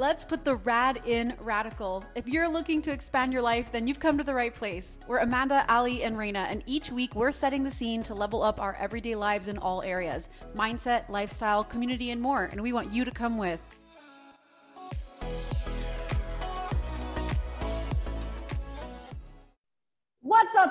Let's put the rad in radical. If you're looking to expand your life, then you've come to the right place. We're Amanda, Ali, and Reina, and each week we're setting the scene to level up our everyday lives in all areas mindset, lifestyle, community, and more. And we want you to come with.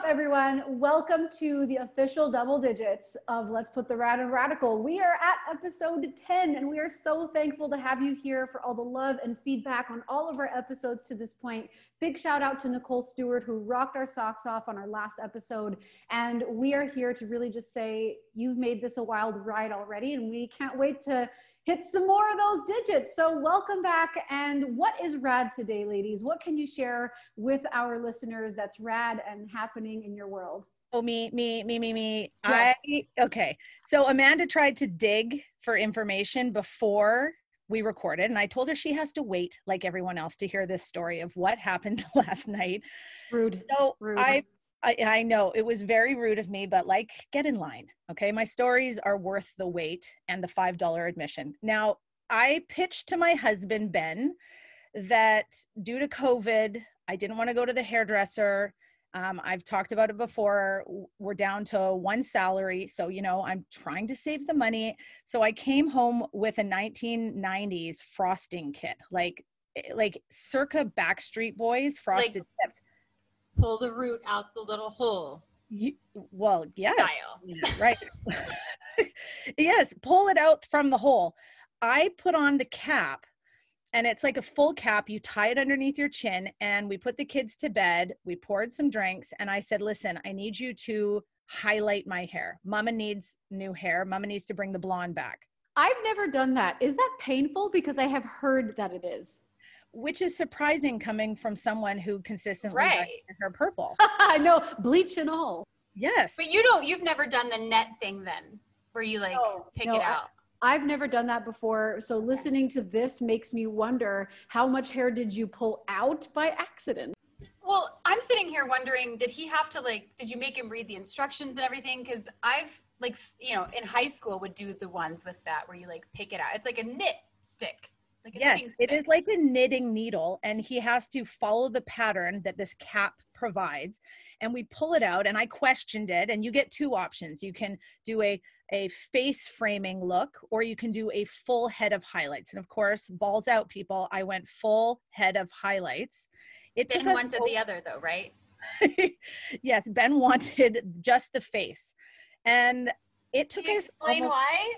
Everyone? Welcome to the official double digits of Let's Put the Rad in Radical. We are at episode 10, and we are so thankful to have you here for all the love and feedback on all of our episodes to this point. Big shout out to Nicole Stewart, who rocked our socks off on our last episode. And we are here to really just say, you've made this a wild ride already, and we can't wait to hit some more of those digits. So, welcome back. And what is rad today, ladies? What can you share with our listeners that's rad and happening in your world? Oh, me, me, me, me, me. Yes. I, okay. So, Amanda tried to dig for information before we recorded, and I told her she has to wait, like everyone else, to hear this story of what happened last night. Rude. So, Rude. I I, I know it was very rude of me, but like, get in line. Okay. My stories are worth the wait and the $5 admission. Now, I pitched to my husband, Ben, that due to COVID, I didn't want to go to the hairdresser. Um, I've talked about it before. We're down to one salary. So, you know, I'm trying to save the money. So I came home with a 1990s frosting kit, like, eh, like circa Backstreet Boys frosted like, tips pull the root out the little hole. You, well, yeah, style, right? yes, pull it out from the hole. I put on the cap, and it's like a full cap. You tie it underneath your chin, and we put the kids to bed. We poured some drinks, and I said, "Listen, I need you to highlight my hair. Mama needs new hair. Mama needs to bring the blonde back." I've never done that. Is that painful? Because I have heard that it is which is surprising coming from someone who consistently right. her purple. I know, bleach and all. Yes. But you don't you've never done the net thing then where you like no, pick no, it out. I, I've never done that before. So listening to this makes me wonder how much hair did you pull out by accident? Well, I'm sitting here wondering, did he have to like, did you make him read the instructions and everything? Because I've like, you know, in high school would do the ones with that where you like pick it out. It's like a knit stick. Like yes, it is like a knitting needle, and he has to follow the pattern that this cap provides. And we pull it out, and I questioned it. And you get two options: you can do a a face framing look, or you can do a full head of highlights. And of course, balls out, people. I went full head of highlights. It ben wanted the other, though, right? yes, Ben wanted just the face, and it took us. Explain almost, why?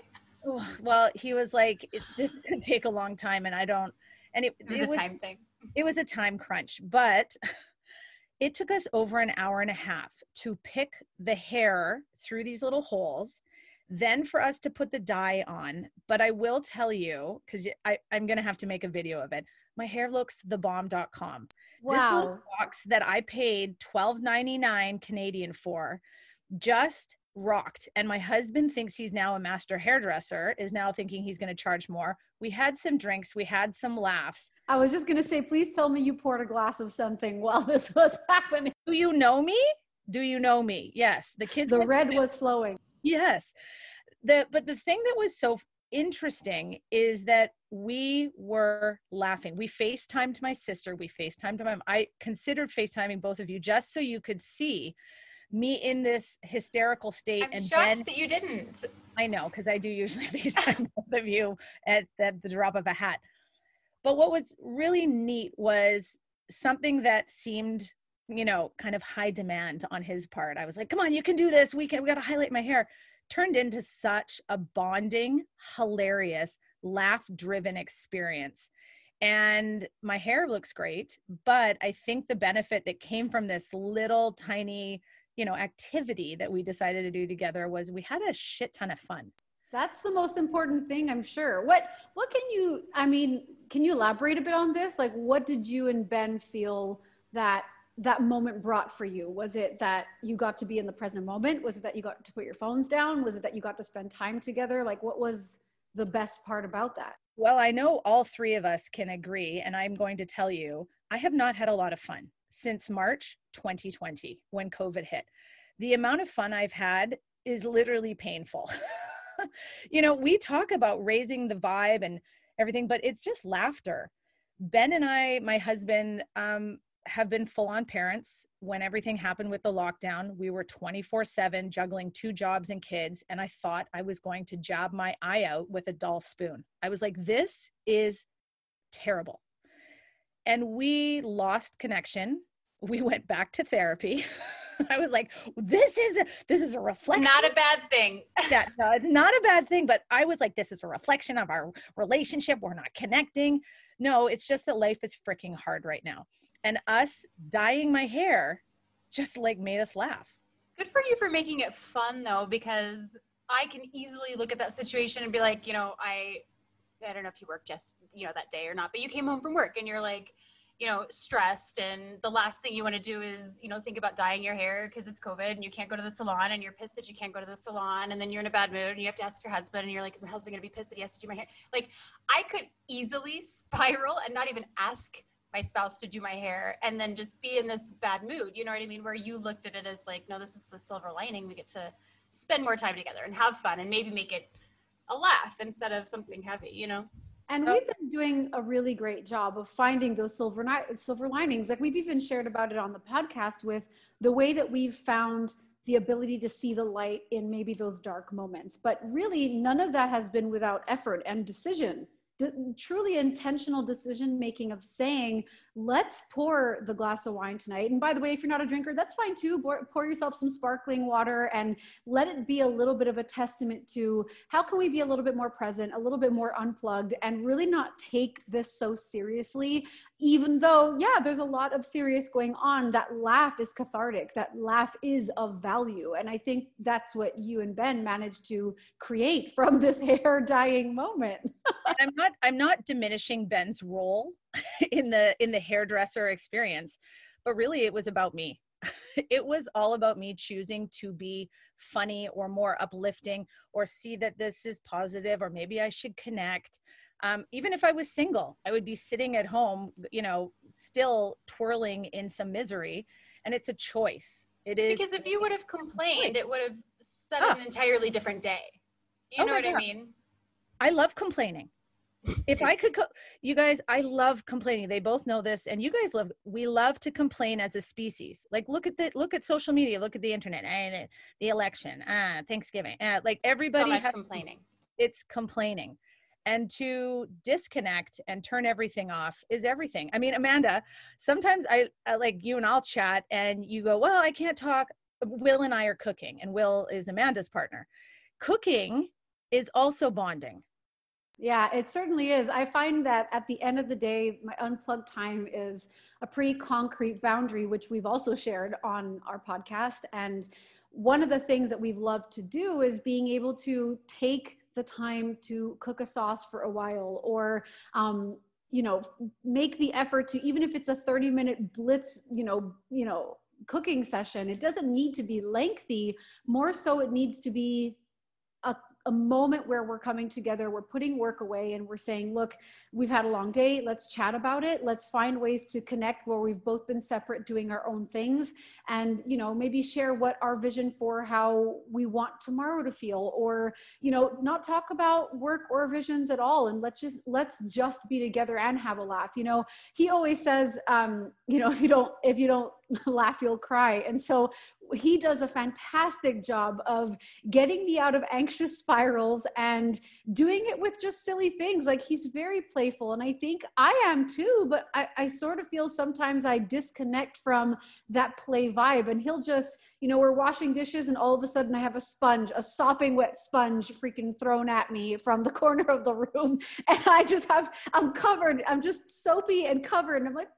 Well, he was like, it, this could take a long time, and I don't. And it, it was it a was, time thing. It was a time crunch, but it took us over an hour and a half to pick the hair through these little holes then for us to put the dye on but i will tell you because i'm going to have to make a video of it my hair looks thebomb.com wow. this little box that i paid 12.99 canadian for just rocked. And my husband thinks he's now a master hairdresser is now thinking he's going to charge more. We had some drinks we had some laughs. I was just going to say please tell me you poured a glass of something while this was happening. Do you know me? Do you know me? Yes the kids the red was flowing. Yes. The but the thing that was so interesting is that we were laughing. We facetimed my sister we facetimed my i considered facetiming both of you just so you could see me in this hysterical state. I'm and shocked then, that you didn't. I know because I do usually FaceTime both of you at, at the drop of a hat. But what was really neat was something that seemed, you know, kind of high demand on his part. I was like, "Come on, you can do this. We can. We got to highlight my hair." Turned into such a bonding, hilarious, laugh-driven experience and my hair looks great but i think the benefit that came from this little tiny you know activity that we decided to do together was we had a shit ton of fun. That's the most important thing i'm sure. What what can you i mean can you elaborate a bit on this? Like what did you and ben feel that that moment brought for you? Was it that you got to be in the present moment? Was it that you got to put your phones down? Was it that you got to spend time together? Like what was the best part about that? Well i know all three of us can agree and i'm going to tell you i have not had a lot of fun since March 2020 when COVID hit. The amount of fun I've had is literally painful. you know, we talk about raising the vibe and everything, but it's just laughter. Ben and I, my husband, um, have been full on parents. When everything happened with the lockdown, we were 24 7 juggling two jobs and kids. And I thought I was going to jab my eye out with a dull spoon. I was like, this is terrible. And we lost connection. We went back to therapy. I was like, this is a, this is a reflection. Not a bad thing. yeah, no, not a bad thing. But I was like, this is a reflection of our relationship. We're not connecting. No, it's just that life is freaking hard right now and us dyeing my hair just like made us laugh. Good for you for making it fun though, because I can easily look at that situation and be like, you know, I, I don't know if you worked just, you know, that day or not, but you came home from work and you're like, you know, stressed. And the last thing you want to do is, you know, think about dyeing your hair because it's COVID and you can't go to the salon and you're pissed that you can't go to the salon. And then you're in a bad mood and you have to ask your husband and you're like, is my husband to be pissed that he has to do my hair? Like, I could easily spiral and not even ask my spouse to do my hair and then just be in this bad mood. You know what I mean? Where you looked at it as like, no, this is the silver lining. We get to spend more time together and have fun and maybe make it a laugh instead of something heavy, you know? And we've been doing a really great job of finding those silver ni- silver linings. Like we've even shared about it on the podcast with the way that we've found the ability to see the light in maybe those dark moments. But really, none of that has been without effort and decision truly intentional decision making of saying let's pour the glass of wine tonight. And by the way if you're not a drinker that's fine too. Pour, pour, yourself some sparkling water and let it be a little bit of a testament to how can we be a little bit more present a little bit more unplugged and really not take this so seriously even though yeah there's a lot of serious going on. That laugh is cathartic. That laugh is of value. And i think that's what you and ben managed to create from this hair dyeing moment. I'm not i'm not diminishing ben's role in the in the hairdresser experience but really it was about me it was all about me choosing to be funny or more uplifting or see that this is positive or maybe i should connect um, even if I was single, I would be sitting at home, you know, still twirling in some misery. And it's a choice. It is because if you would have complained, it would have set oh. an entirely different day. You oh know what God. I mean? I love complaining. If I could, co- you guys, I love complaining. They both know this, and you guys love. We love to complain as a species. Like, look at the look at social media, look at the internet, and eh, the election, ah, Thanksgiving, uh, like everybody. So much has, complaining. It's complaining and to disconnect and turn everything off is everything i mean amanda sometimes I, I, like you and i'll chat and you go well i can't talk will and i are cooking and will is amanda's partner cooking is also bonding yeah, it certainly is. I find that at the end of the day, my unplugged time is a pretty concrete boundary, which we've also shared on our podcast. And one of the things that we've loved to do is being able to take the time to cook a sauce for a while or um, you know make the effort to even if it's a 30 minute blitz you know you know cooking session it doesn't need to be lengthy more so it needs to be a moment where we're coming together, we're putting work away, and we're saying, look, we've had a long day. Let's chat about it. Let's find ways to connect where we've both been separate doing our own things and, you know, maybe share what our vision for how we want tomorrow to feel or, you know, not talk about work or visions at all. And let's just, let's just be together and have a laugh. You know, he always says, um, you know, if you don't, if you don't laugh, you'll cry. And so he does a fantastic job of getting me out of anxious spirals and doing it with just silly things. Like he's very playful. And I think I am too, but I, I sort of feel sometimes I disconnect from that play vibe. And he'll just, you know, we're washing dishes and all of a sudden I have a sponge, a sopping wet sponge freaking thrown at me from the corner of the room. And I just have, I'm covered, I'm just soapy and covered. And I'm like,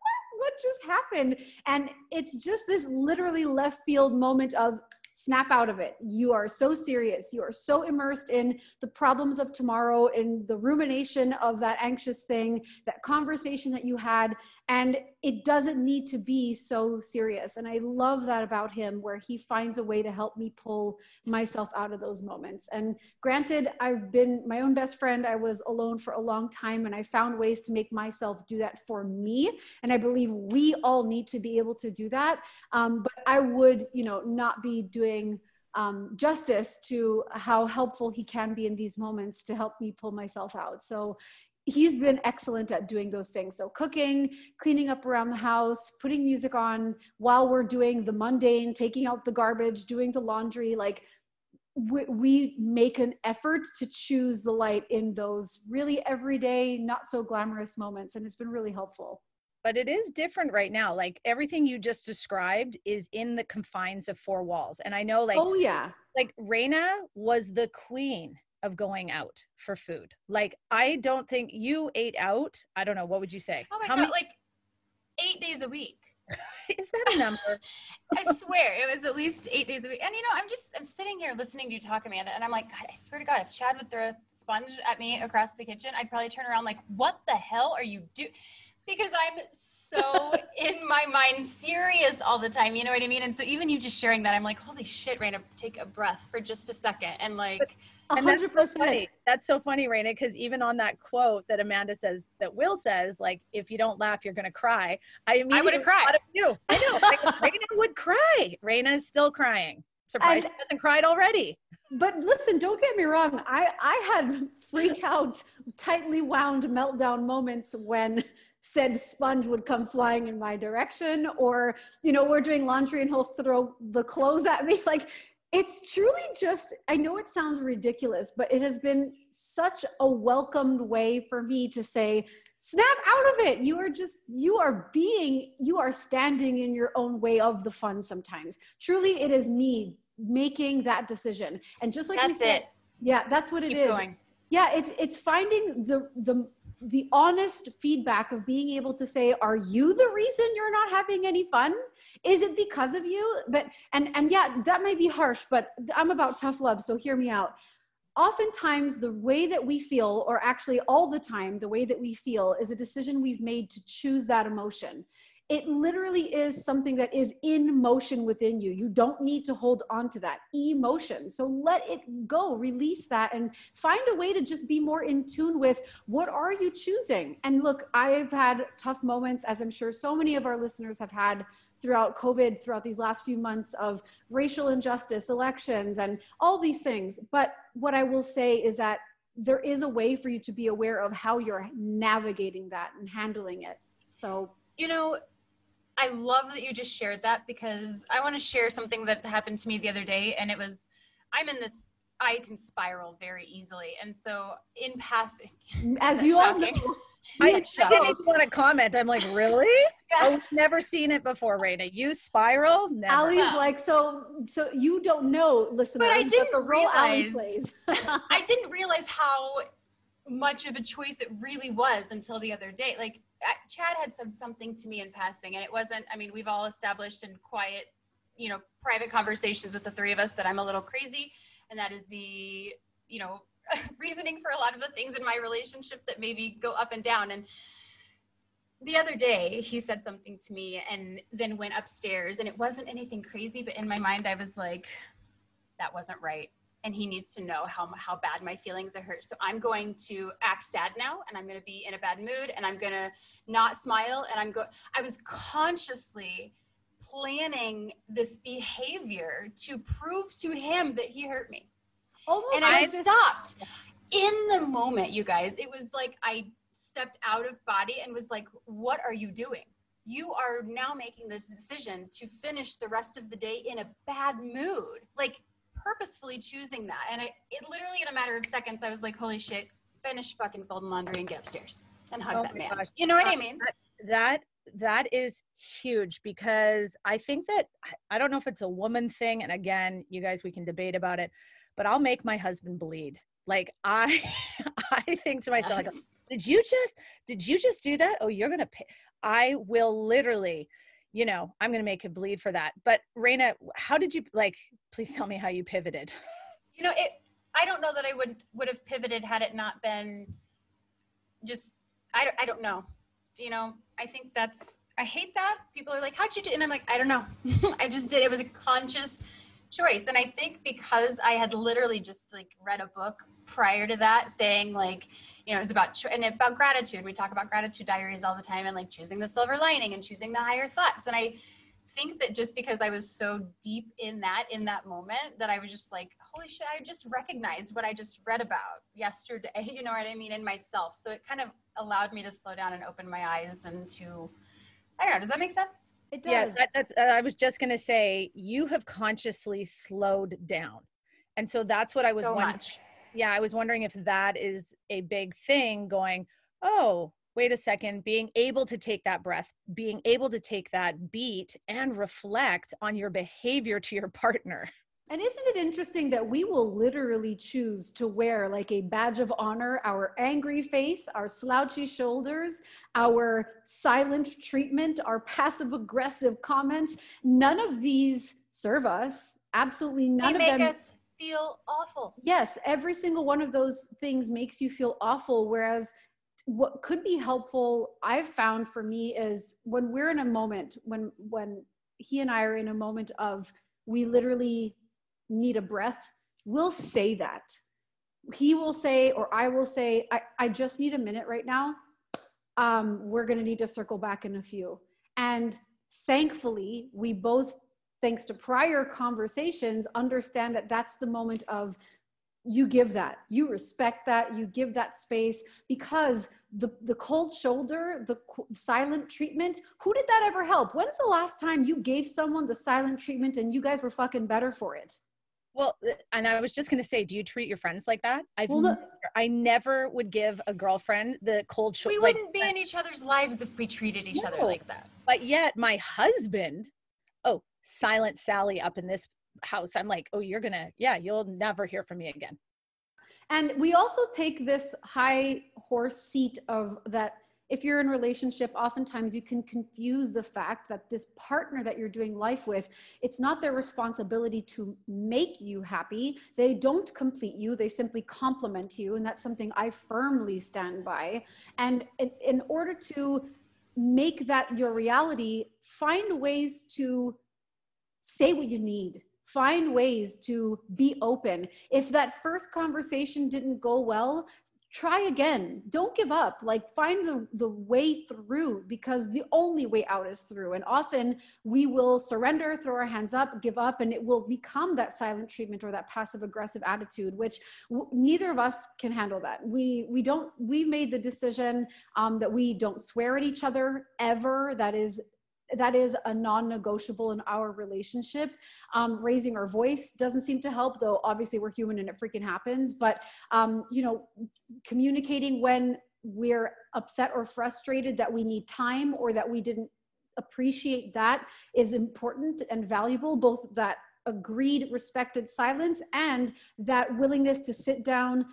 what? just happened? And it's just this literally left field moment of snap out of it. You are so serious. You are so immersed in the problems of tomorrow, in the rumination of that anxious thing, that conversation that you had. And it doesn't need to be so serious. And I love that about him, where he finds a way to help me pull myself out of those moments. And granted, I've been my own best friend. I was alone for a long time, and I found ways to make myself do that for me. And I believe we all need to be able to do that. Um, but I would, you know, not be doing um, justice to how helpful he can be in these moments to help me pull myself out. So he's been excellent at doing those things. So cooking, cleaning up around the house, putting music on while we're doing the mundane, taking out the garbage, doing the laundry, like we, we make an effort to choose the light in those really everyday, not so glamorous moments. And it's been really helpful. But it is different right now. Like everything you just described is in the confines of four walls. And I know, like, oh, yeah. Like reina was the queen of going out for food. Like I don't think you ate out. I don't know. What would you say? Oh my How god, many- like eight days a week. Is that a number? I swear it was at least eight days a week. And you know, I'm just I'm sitting here listening to you talk, Amanda, and I'm like, God, I swear to God, if Chad would throw a sponge at me across the kitchen, I'd probably turn around like, what the hell are you doing? Because I'm so in my mind serious all the time. You know what I mean? And so even you just sharing that, I'm like, holy shit, Raina, take a breath for just a second. And like but- hundred percent. That's so funny, Raina, because even on that quote that Amanda says, that Will says, like, if you don't laugh, you're gonna cry. I I would have cried. You. I know. Like, Raina would cry. Raina is still crying. Surprised and, she hasn't cried already. But listen, don't get me wrong. I I had freak out, tightly wound meltdown moments when said sponge would come flying in my direction or you know we're doing laundry and he'll throw the clothes at me. Like it's truly just i know it sounds ridiculous but it has been such a welcomed way for me to say snap out of it. You are just you are being you are standing in your own way of the fun sometimes. Truly it is me making that decision. And just like that's we said it. yeah that's what Keep it is. going. yeah it's it's finding the the the honest feedback of being able to say are you the reason you're not having any fun? Is it because of you? But and and yeah that might be harsh but i'm about tough love so hear me out. Oftentimes the way that we feel or actually all the time the way that we feel is a decision we've made to choose that emotion it literally is something that is in motion within you. You don't need to hold on to that emotion. So let it go, release that, and find a way to just be more in tune with what are you choosing. And look, I've had tough moments, as I'm sure so many of our listeners have had throughout COVID, throughout these last few months of racial injustice, elections, and all these things. But what I will say is that there is a way for you to be aware of how you're navigating that and handling it. So, you know, I love that you just shared that because I want to share something that happened to me the other day. And it was, I'm in this, I can spiral very easily. And so in passing, mm, as you all know, I, I, didn't even want to comment. I'm like, really? Yeah. Oh, I've never seen it before, Raina. You spiral? Never. Allie's like, so so you don't know, listen. but I didn't the realize. I didn't realize how much of a choice it really was until the other day. Like Chad had said something to me in passing, and it wasn't. I mean, we've all established in quiet, you know, private conversations with the three of us that I'm a little crazy, and that is the, you know, reasoning for a lot of the things in my relationship that maybe go up and down. And the other day, he said something to me, and then went upstairs, and it wasn't anything crazy, but in my mind, I was like, that wasn't right and he needs to know how, how bad my feelings are hurt. So I'm going to act sad now and I'm going to be in a bad mood and I'm going to not smile. And I'm going, I was consciously planning this behavior to prove to him that he hurt me. Almost and I stopped in the moment, you guys. It was like I stepped out of body and was like, what are you doing? You are now making this decision to finish the rest of the day in a bad mood. Like, purposefully choosing that. And it, it literally in a matter of seconds, I was like, holy shit, finish fucking folding laundry and get upstairs and hug oh that man. Gosh. You know what I uh, mean? That, that that is huge because I think that I don't know if it's a woman thing. And again, you guys, we can debate about it, but I'll make my husband bleed. Like I, I think to myself, yes. like, did you just, did you just do that? Oh, you're going to pay. I will literally you know, I'm going to make it bleed for that. But Raina, how did you like, please tell me how you pivoted. You know, it, I don't know that I would, would have pivoted had it not been just, I don't, I don't know. You know, I think that's, I hate that people are like, how'd you do? And I'm like, I don't know. I just did. It was a conscious choice. And I think because I had literally just like read a book prior to that saying like, you know, it's about and about gratitude. We talk about gratitude diaries all the time and like choosing the silver lining and choosing the higher thoughts. And I think that just because I was so deep in that in that moment that I was just like, holy shit, I just recognized what I just read about yesterday, you know what I mean, in myself. So it kind of allowed me to slow down and open my eyes and to, I don't know, does that make sense? It does. Yeah, that, that, uh, I was just going to say you have consciously slowed down. And so that's what I was so wondering. much. Yeah, I was wondering if that is a big thing going, oh, wait a second, being able to take that breath, being able to take that beat and reflect on your behavior to your partner. And isn't it interesting that we will literally choose to wear like a badge of honor our angry face, our slouchy shoulders, our silent treatment, our passive aggressive comments? None of these serve us. Absolutely none They of make them. us feel awful. yes, every single one of those things makes you feel awful. Whereas what could be helpful, I've found for me is when we're in a moment, when when he and I are in a moment of we literally need a breath, we'll say that. He will say, or I will say, I, I just need a minute right now. Um, we're gonna need to circle back in a few. And thankfully, we both, thanks to prior conversations, understand that that's the moment of you give that you respect that you give that space because the the cold shoulder the silent treatment who did that ever help when's the last time you gave someone the silent treatment and you guys were fucking better for it Well, uh, and I was just going to say, do you treat your friends like that? I've Well, never, I never would give a girlfriend the cold shoulder. We wouldn't be in each other's lives if we treated each other like that. But yet my husband, silent Sally up in this house. I'm like, oh, you're going to, yeah, you'll never hear from me again. and we also take this high horse seat of that if you're in relationship oftentimes you can confuse the fact that this partner that you're doing life with it's not their responsibility to make you happy they don't complete you they simply complement you and that's something i firmly stand by and in, in order to make that your reality find ways to say what you need. Find ways to be open. If that first conversation didn't go well try again. Don't give up. Like find the, the way through because the only way out is through. And often we will surrender throw our hands up give up and it will become that silent treatment or that passive aggressive attitude which w- neither of us can handle that. We we don't we made the decision um, that we don't swear at each other ever. That is that is a non-negotiable in our relationship. Um, raising our voice doesn't seem to help though obviously we're human and it freaking happens but um, you know communicating when we're upset or frustrated that we need time or that we didn't appreciate that is important and valuable both that agreed respected silence and that willingness to sit down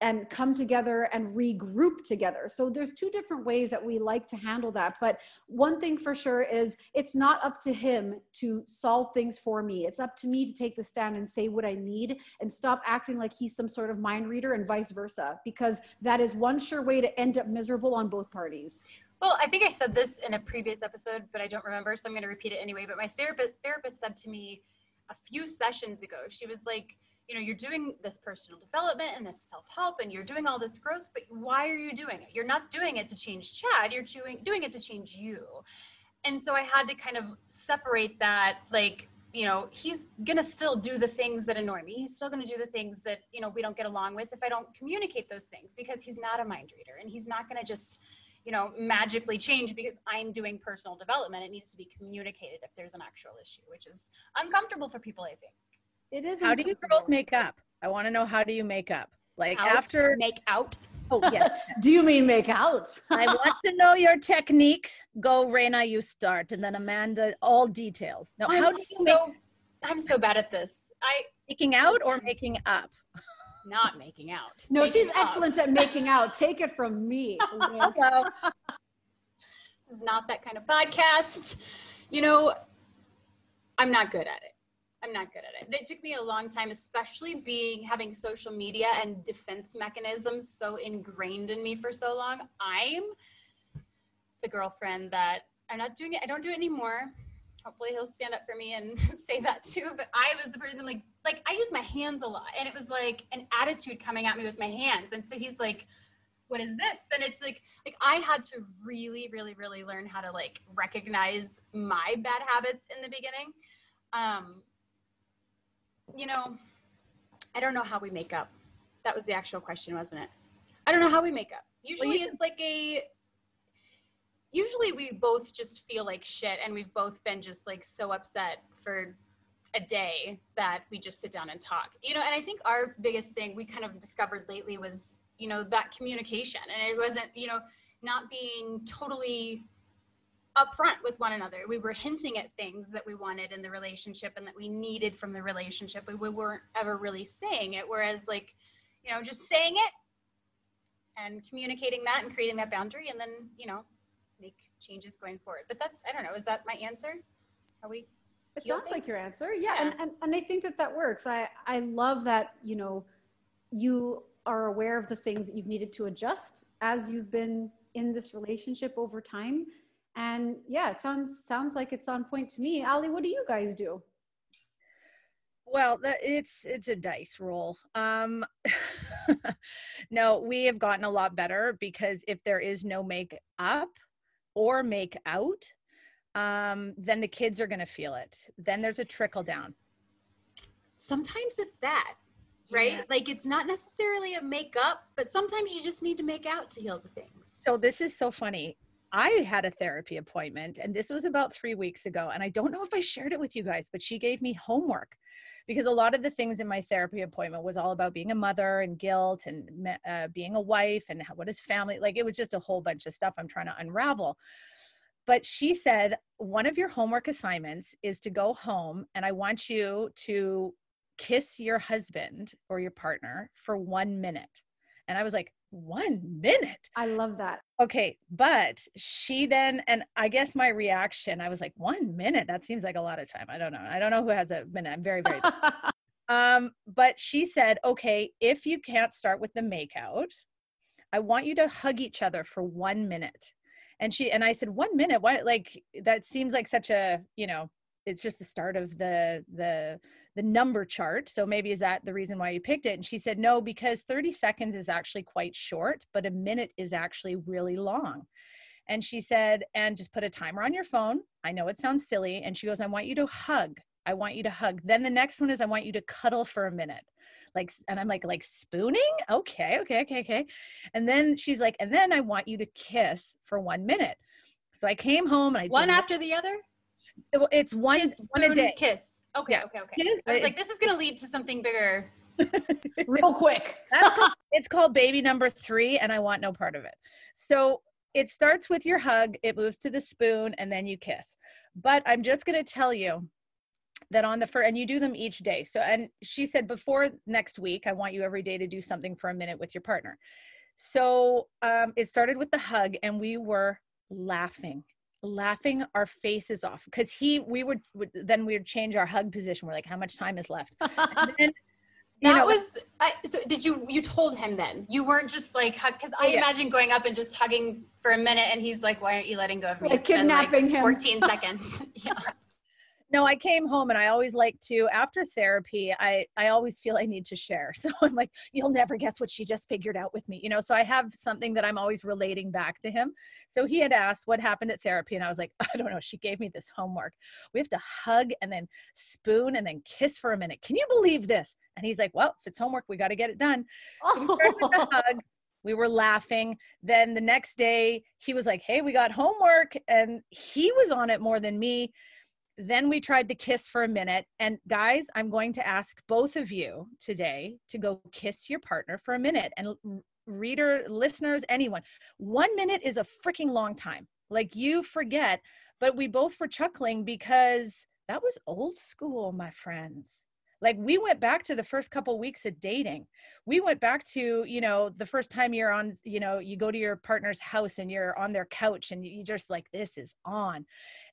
and come together and regroup together so there's two different ways that we like to handle that but one thing for sure is it's not up to him to solve things for me it's up to me to take the stand and say what i need and stop acting like he's some sort of mind reader and vice versa because that is one sure way to end up miserable on both parties Well, I think I said this in a previous episode, but I don't remember, so I'm going to repeat it anyway. But my therapist therapist said to me a few sessions ago, she was like, you know, you're doing this personal development and this self help, and you're doing all this growth, but why are you doing it? You're not doing it to change Chad. You're doing doing it to change you. And so I had to kind of separate that, like. You know, he's gonna still do the things that annoy me. He's still gonna do the things that, you know, we don't get along with if I don't communicate those things because he's not a mind reader and he's not gonna just you know magically change because i'm doing personal development it needs to be communicated if there's an actual issue which is uncomfortable for people i think it is How do you girls make up? I want to know how do you make up? Like Out, after, make out oh, yes. do you mean make out I want to know your technique. Go, Reina, you start. And then Amanda, all details. Now, i'm how do you make so i'm so bad at this i making out or making up? Not making out. No Making she's up. excellent at making out. Take it from me this is not that kind of podcast. You know i'm not good at it. I'm not good at it. It took me a long time especially being having social media and defense mechanisms so ingrained in me for so long. I'm the girlfriend that i'm not doing it. I don't do it anymore. Hopefully he'll stand up for me and say that too but i was the person like like i use my hands a lot and it was like an attitude coming at me with my hands and so he's like what is this and it's like like i had to really really really learn how to like recognize my bad habits in the beginning um you know I don't know how we make up. That was the actual question, wasn't it? I don't know how we make up. Usually you- it's like a usually we both just feel like shit and we've both been just like so upset for a day that we just sit down and talk. You know, and I think our biggest thing we kind of discovered lately was, you know, that communication. And it wasn't, you know, not being totally upfront with one another. We were hinting at things that we wanted in the relationship and that we needed from the relationship, but we weren't ever really saying it. Whereas, like, you know, just saying it and communicating that and creating that boundary, and then, you know, make changes going forward. But that's, I don't know, is that my answer? Are we? It sounds like your things. answer. Yeah. And, and, and I think that that works. I, I love that, you know, you are aware of the things that you've needed to adjust as you've been in this relationship over time. And yeah, it sounds, sounds like it's on point to me. Ali, what do you guys do? Well, that, it's it's a dice roll. Um, no, we have gotten a lot better because if there is no make up or make out, um, then the kids are going to feel it. Then there's a trickle down. Sometimes it's that, right? Yeah. Like, it's not necessarily a makeup, but sometimes you just need to make out to heal the things. So this is so funny. I had a therapy appointment and this was about three weeks ago. And I don't know if I shared it with you guys, but she gave me homework because a lot of the things in my therapy appointment was all about being a mother and guilt and uh, being a wife and what is family like. It was just a whole bunch of stuff I'm trying to unravel. But she said, one of your homework assignments is to go home and I want you to kiss your husband or your partner for one minute. And I was like, one minute? I love that. Okay, but she then, and I guess my reaction, I was like, one minute? That seems like a lot of time. I don't know. I don't know who has a minute. I'm very, very. um, but she said, okay, if you can't start with the makeout, I want you to hug each other for one minute. And she and I said, one minute? What? Like that seems like such a, you know, it's just the start of the the the number chart. So maybe is that the reason why you picked it? And she said, no, because 30 seconds is actually quite short, but a minute is actually really long. And she said, and just put a timer on your phone. I know it sounds silly. And she goes, I want you to hug. I want you to hug. Then the next one is, I want you to cuddle for a minute. Like, and I'm like, like spooning? Okay, okay, okay, okay. And then she's like, and then I want you to kiss for one minute. So I came home and I One after the other? Well, it's one, Kiss, one a day. kiss. Okay, Yeah. okay, okay. Kiss, I was like, this is going to lead to something bigger. Real quick. That's called, it's called baby number three, and I want no part of it. So it starts with your hug, it moves to the spoon, and then you kiss. But I'm just going to tell you that on the first, and you do them each day. So, and she said before next week, I want you every day to do something for a minute with your partner. So um, it started with the hug, and we were laughing laughing our faces off because he we would, would then we would change our hug position we're like how much time is left and then, you That know, was, I, so did you, you told him then? You weren't just like, because I yeah. imagine going up and just hugging for a minute and he's like, why aren't you letting go of me? Like It's kidnapping him. 14 seconds. Yeah. No i came home and i always like to after therapy i i always feel i need to share. So i'm like you'll never guess what she just figured out with me you know? So i have something that i'm always relating back to him. So he had asked what happened at therapy and i was like i don't know. She gave me this homework. We have to hug and then spoon and then kiss for a minute. Can you believe this? And he's like well if it's homework we got to get it done. So we started with the oh. hug. We were laughing. Then the next day, he was like, Hey, we got homework. And he was on it more than me. Then we tried to kiss for a minute. And guys, I'm going to ask both of you today to go kiss your partner for a minute. And reader, listeners, anyone, one minute is a freaking long time. Like you forget. But we both were chuckling because that was old school, my friends. Like we went back to the first couple weeks of dating we went back to you know the first time you're on you know you go to your partner's house and you're on their couch and you just like this is on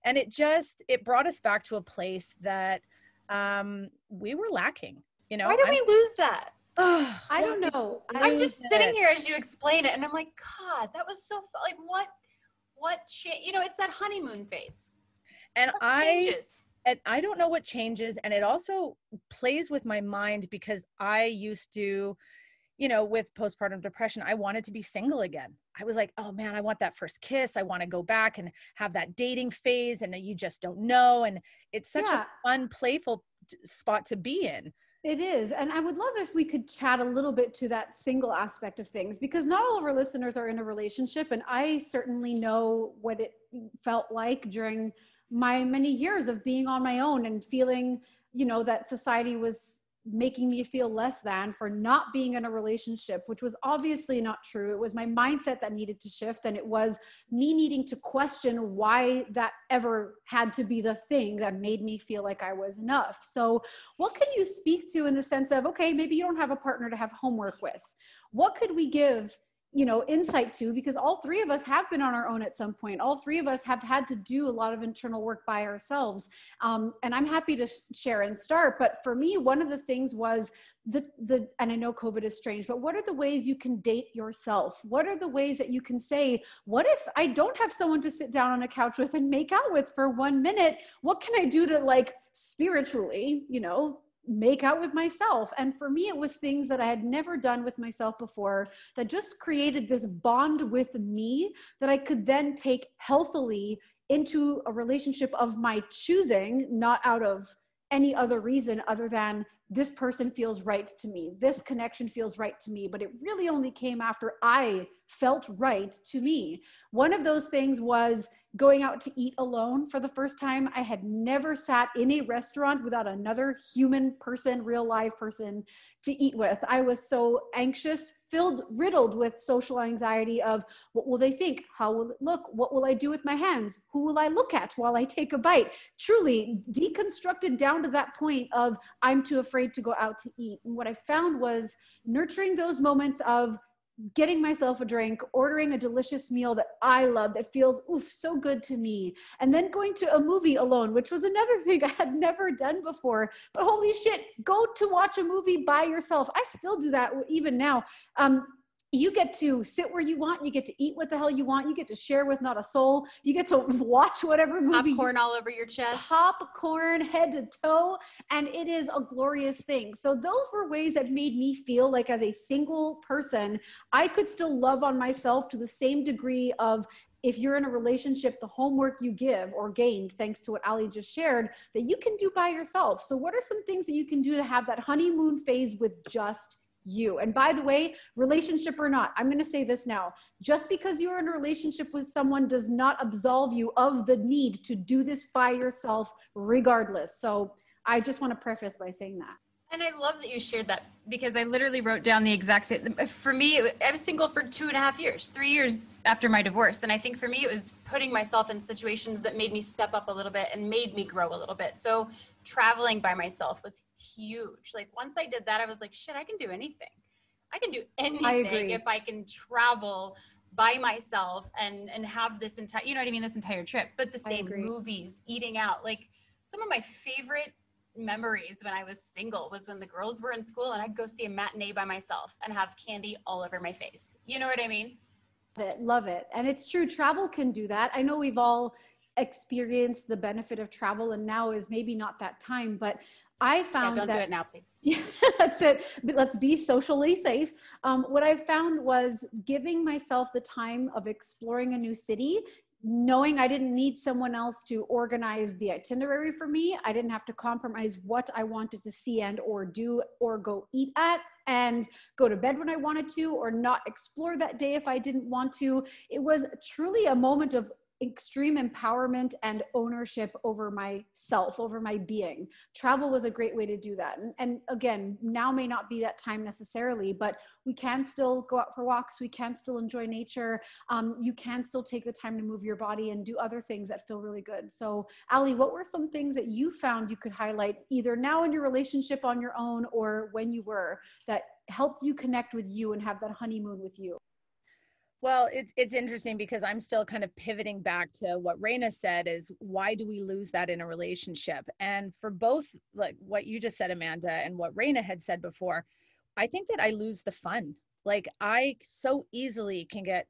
and it just it brought us back to a place that um we were lacking you know Why did I'm- we lose that? Oh, I don't know. I I'm just lose sitting it. here as you explain it and I'm like, God, that was so, fu- like, what, what, cha- you know, it's that honeymoon phase. and What i changes? And I don't know what changes. And it also plays with my mind because I used to, you know, with postpartum depression, I wanted to be single again. I was like, oh man, I want that first kiss. I want to go back and have that dating phase. And you just don't know. And it's such Yeah. a fun, playful t- spot to be in. It is. And I would love if we could chat a little bit to that single aspect of things because not all of our listeners are in a relationship. And I certainly know what it felt like during my many years of being on my own and feeling, you know, that society was making me feel less than for not being in a relationship, which was obviously not true. It was my mindset that needed to shift, and it was me needing to question why that ever had to be the thing that made me feel like I was enough. So, what can you speak to in the sense of, okay, maybe you don't have a partner to have homework with? What could we give you know insight to because all three of us have been on our own at some point. All three of us have had to do a lot of internal work by ourselves. Um, and i'm happy to sh- share and start but for me one of the things was the the and i know covid is strange but what are the ways you can date yourself? What are the ways that you can say what if i don't have someone to sit down on a couch with and make out with for one minute? What can i do to like spiritually you know make out with myself. And for me, it was things that I had never done with myself before that just created this bond with me that I could then take healthily into a relationship of my choosing, not out of any other reason other than this person feels right to me. This connection feels right to me. But it really only came after I felt right to me. One of those things was going out to eat alone for the first time. I had never sat in a restaurant without another human person, real live person to eat with. I was so anxious, filled, riddled with social anxiety of what will they think? How will it look? What will I do with my hands? Who will I look at while I take a bite? Truly deconstructed down to that point of I'm too afraid to go out to eat. And what I found was nurturing those moments of getting myself a drink, ordering a delicious meal that I love that feels oof so good to me, and then going to a movie alone, which was another thing I had never done before. But holy shit, go to watch a movie by yourself. I still do that even now. Um, you get to sit where you want you get to eat what the hell you want you get to share with not a soul you get to watch whatever movie popcorn all over your chest popcorn head to toe and it is a glorious thing so those were ways that made me feel like as a single person i could still love on myself to the same degree of if you're in a relationship, the homework you give or gained, thanks to what Ali just shared, that you can do by yourself. So, what are some things that you can do to have that honeymoon phase with just you. And by the way, relationship or not, I'm going to say this now. Just because you're in a relationship with someone does not absolve you of the need to do this by yourself, regardless. So I just want to preface by saying that. And I love that you shared that because I literally wrote down the exact same. For me, I was single for two and a half years, three years after my divorce. And I think for me, it was putting myself in situations that made me step up a little bit and made me grow a little bit. So traveling by myself was huge. Like once I did that, I was like, shit, I can do anything. I can do anything if I can travel by myself and and have this entire you know what I mean this entire trip but the same movies eating out like some of my favorite memories when I was single was when the girls were in school and I'd go see a matinee by myself and have candy all over my face. You know what I mean? Love it, love it. And it's true, travel can do that. I know we've all experienced the benefit of travel and now is maybe not that time, but I found yeah, don't that, do it now, please. that's it. But Let's be socially safe. Um, what I found was giving myself the time of exploring a new city knowing I didn't need someone else to organize the itinerary for me. I didn't have to compromise what I wanted to see and or do or go eat at and go to bed when I wanted to or not explore that day if I didn't want to. It was truly a moment of extreme empowerment and ownership over myself, over my being. Travel was a great way to do that. And, and, again, now may not be that time necessarily, but we can still go out for walks. We can still enjoy nature. Um, you can still take the time to move your body and do other things that feel really good. So, Ali, what were some things that you found you could highlight either now in your relationship on your own or when you were that helped you connect with you and have that honeymoon with you? Well, it's it's interesting because I'm still kind of pivoting back to what Raina said is why do we lose that in a relationship? And for both like what you just said, Amanda, and what Raina had said before, I think that I lose the fun. Like I so easily can get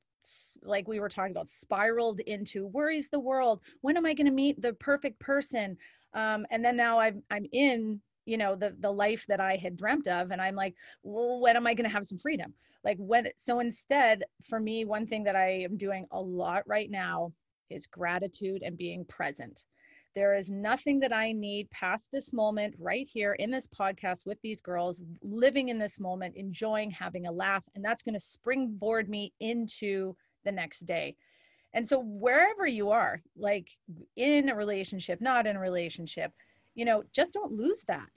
like we were talking about spiraled into worries the world. When am I going to meet the perfect person? Um, and then now I'm I'm in you know the the life that I had dreamt of, and I'm like, well, when am I going to have some freedom? like when so instead for me one thing that i am doing a lot right now is gratitude and being present There is nothing that I need past this moment right here in this podcast with these girls, living in this moment, enjoying having a laugh. And that's going to springboard me into the next day. And so, wherever you are, like in a relationship, not in a relationship, you know, just don't lose that.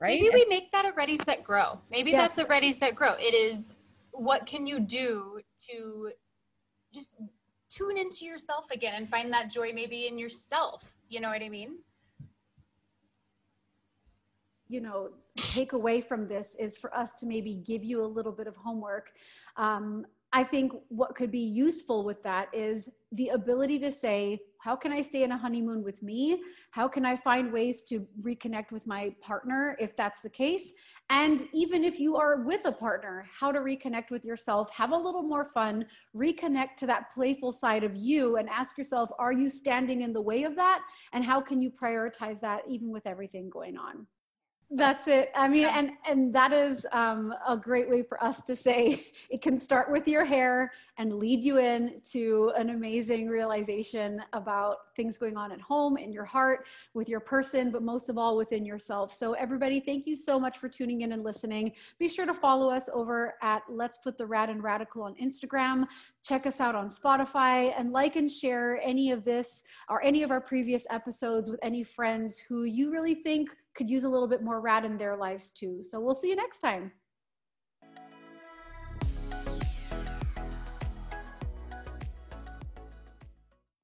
Right. Maybe we make that a ready, set, grow. Maybe yes. that's a ready, set, grow. It is what can you do to just tune into yourself again and find that joy maybe in yourself. You know what I mean? You know, take away from this is for us to maybe give you a little bit of homework. Um, I think what could be useful with that is the ability to say, how can I stay in a honeymoon with me? How can I find ways to reconnect with my partner if that's the case? And even if you are with a partner, how to reconnect with yourself, have a little more fun, reconnect to that playful side of you and ask yourself, are you standing in the way of that? And how can you prioritize that even with everything going on? That's it. I mean and and that is um, a great way for us to say it can start with your hair and lead you in to an amazing realization about things going on at home in your heart with your person but most of all within yourself. So everybody thank you so much for tuning in and listening. Be sure to follow us over at let's put the rad and radical on instagram. Check us out on spotify and like and share any of this or any of our previous episodes with any friends who you really think could use a little bit more rad in their lives too. So we'll see you next time.